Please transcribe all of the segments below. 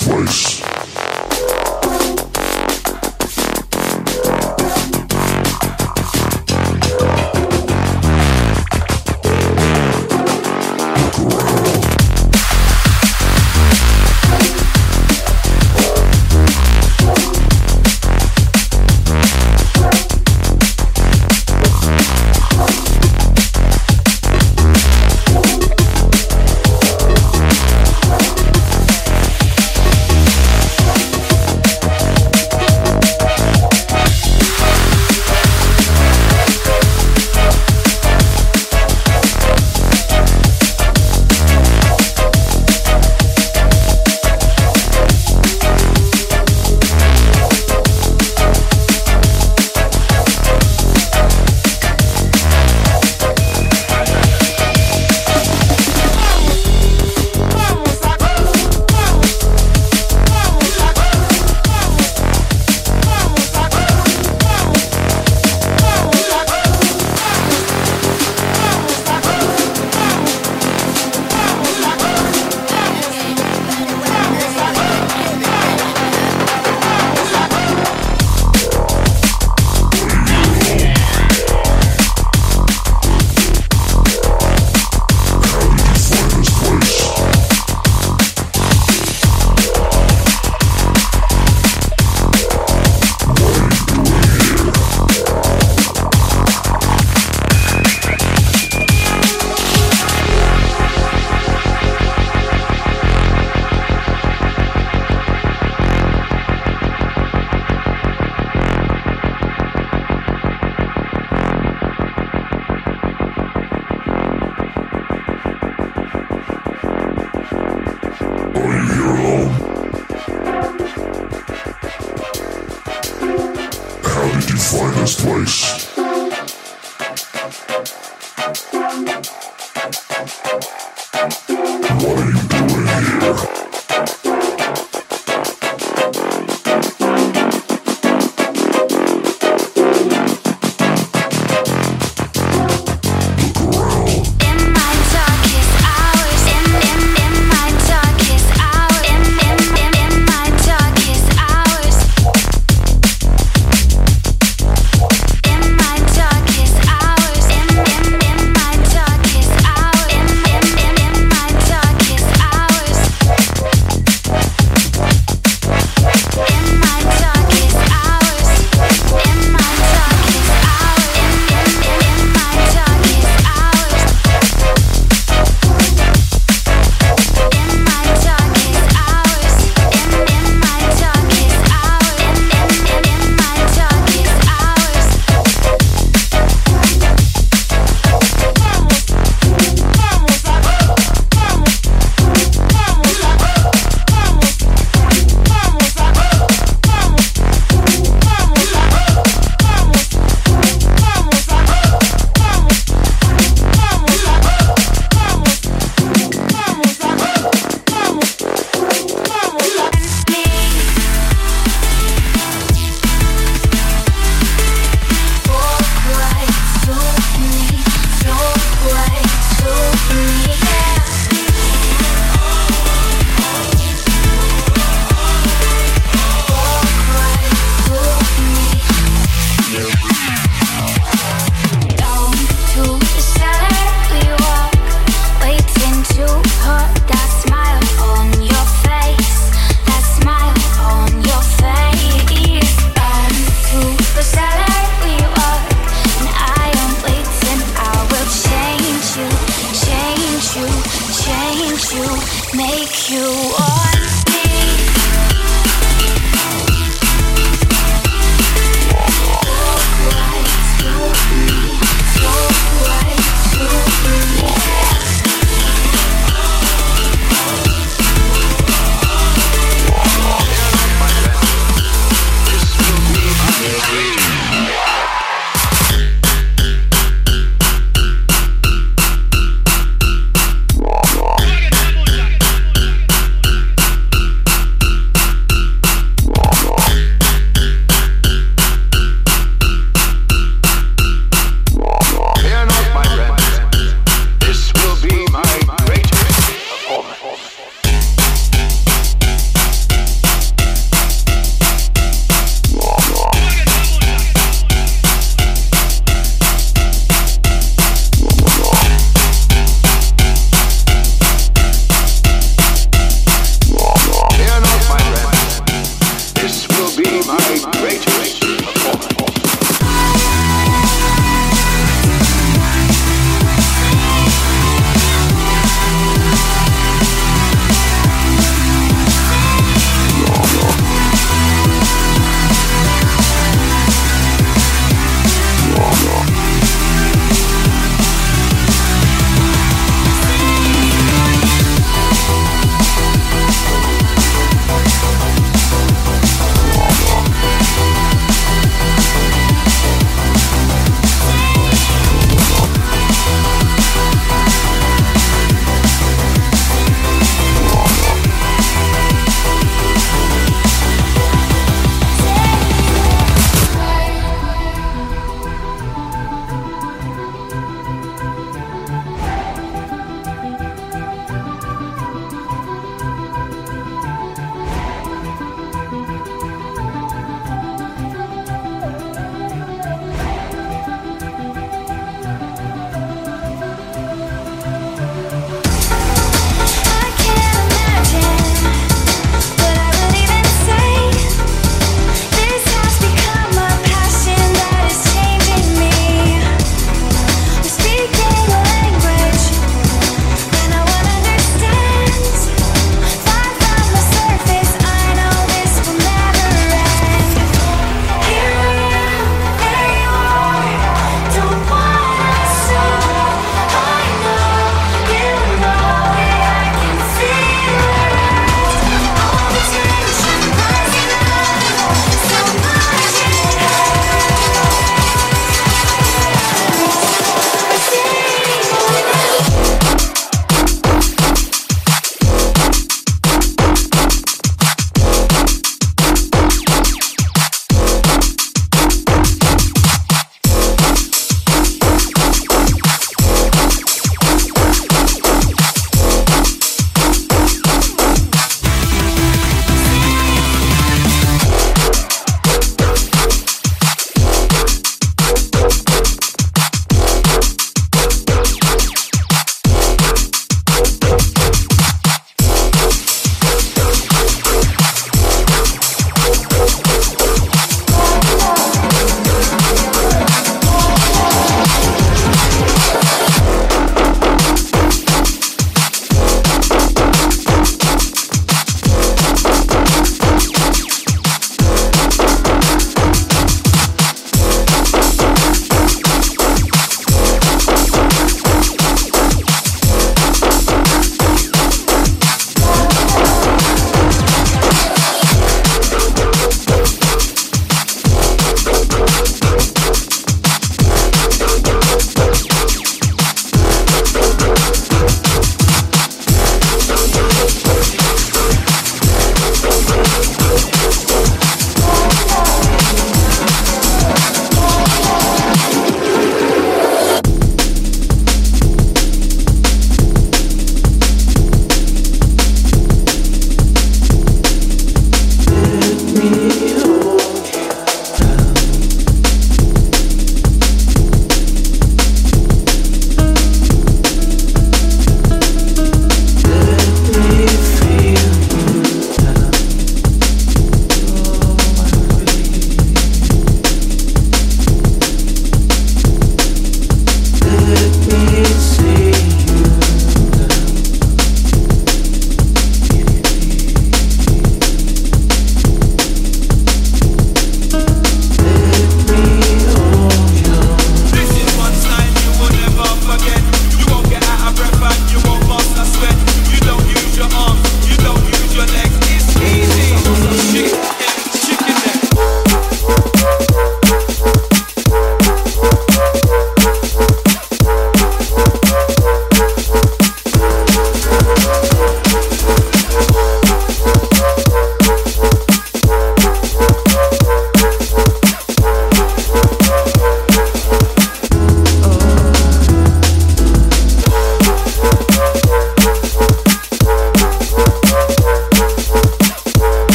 place.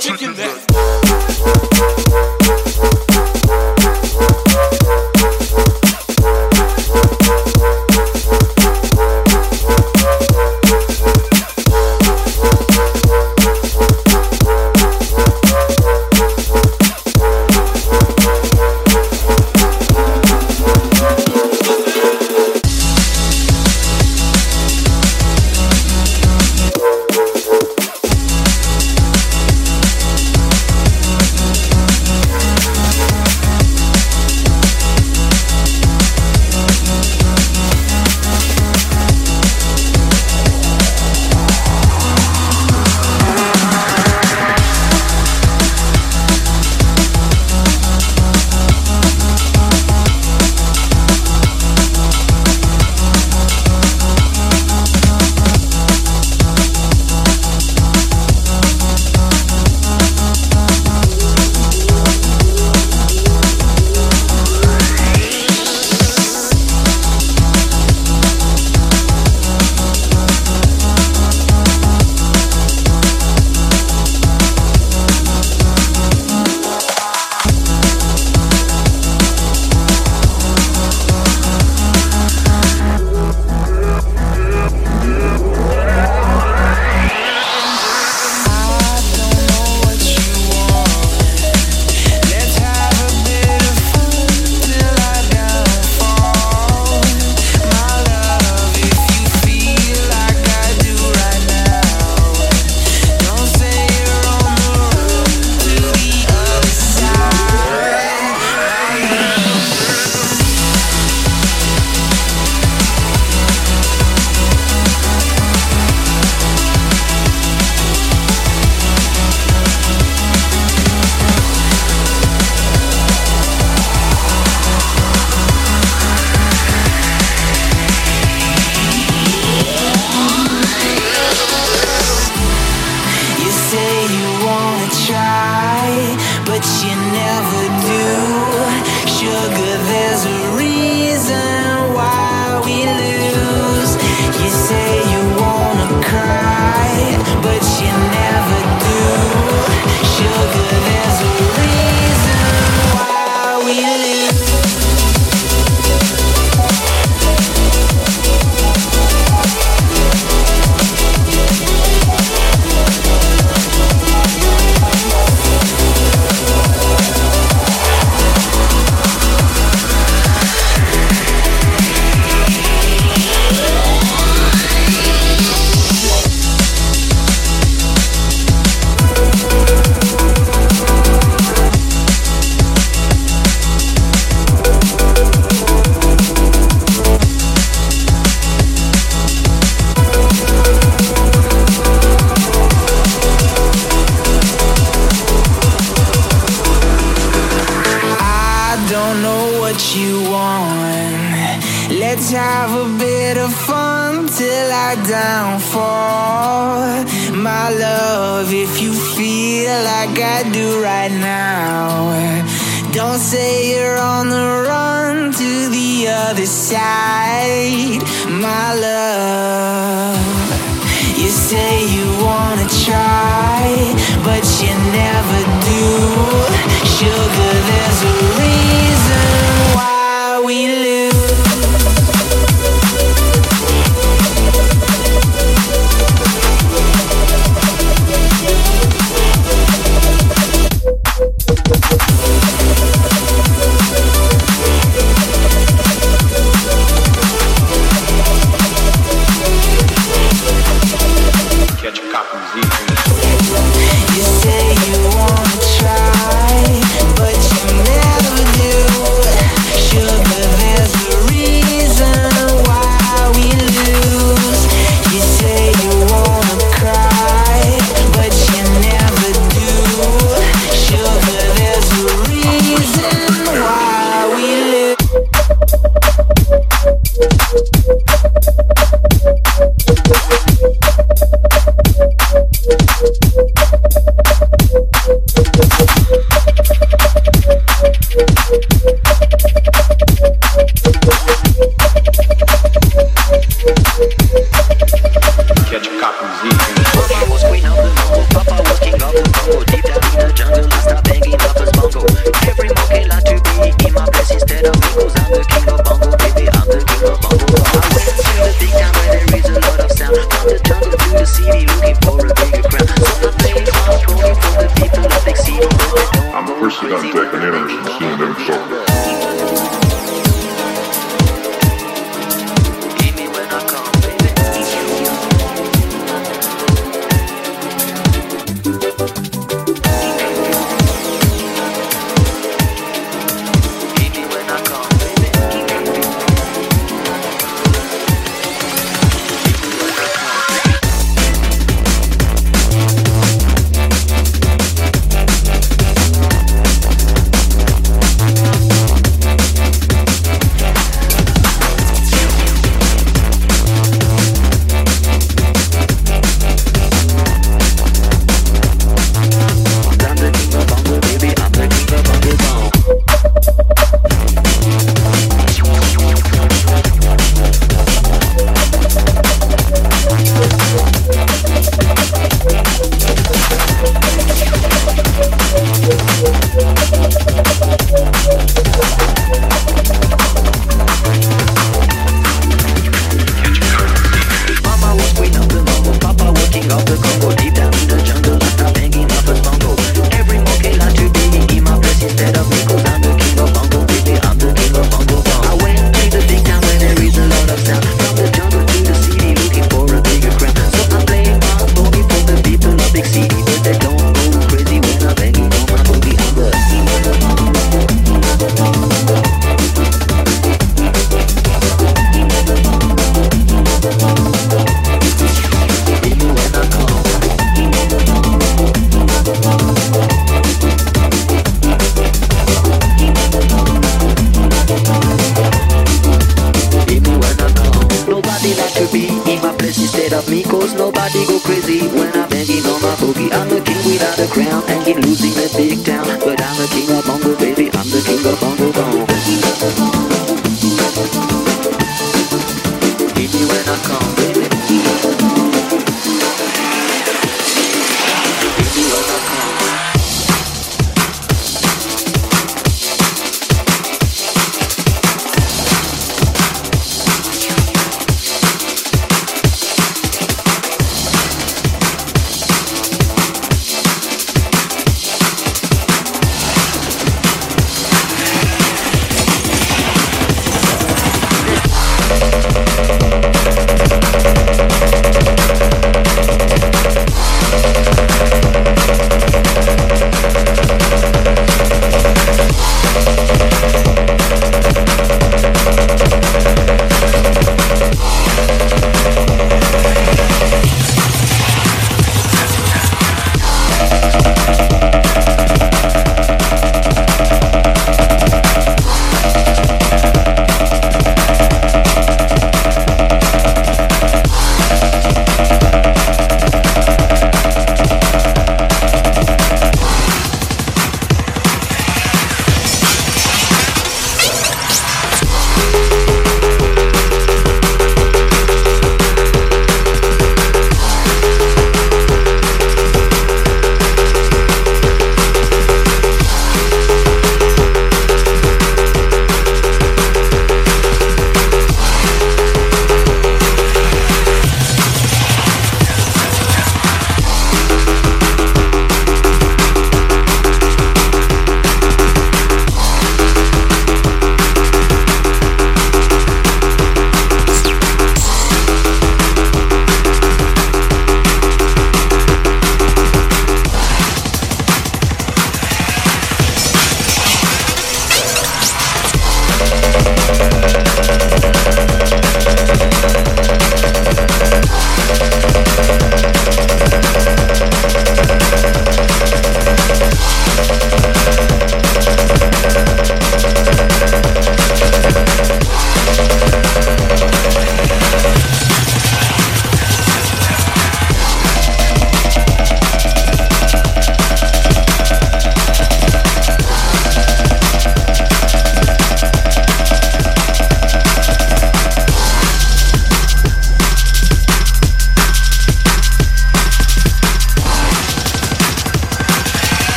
chicken that. Say you're on the run to the other side, my love. You say you wanna try, but you never do. Sugar. ahead of me cause nobody go crazy when I'm banging on my boogie. I'm a king without a crown and he losing the big town. But I'm the king of Bongo, baby.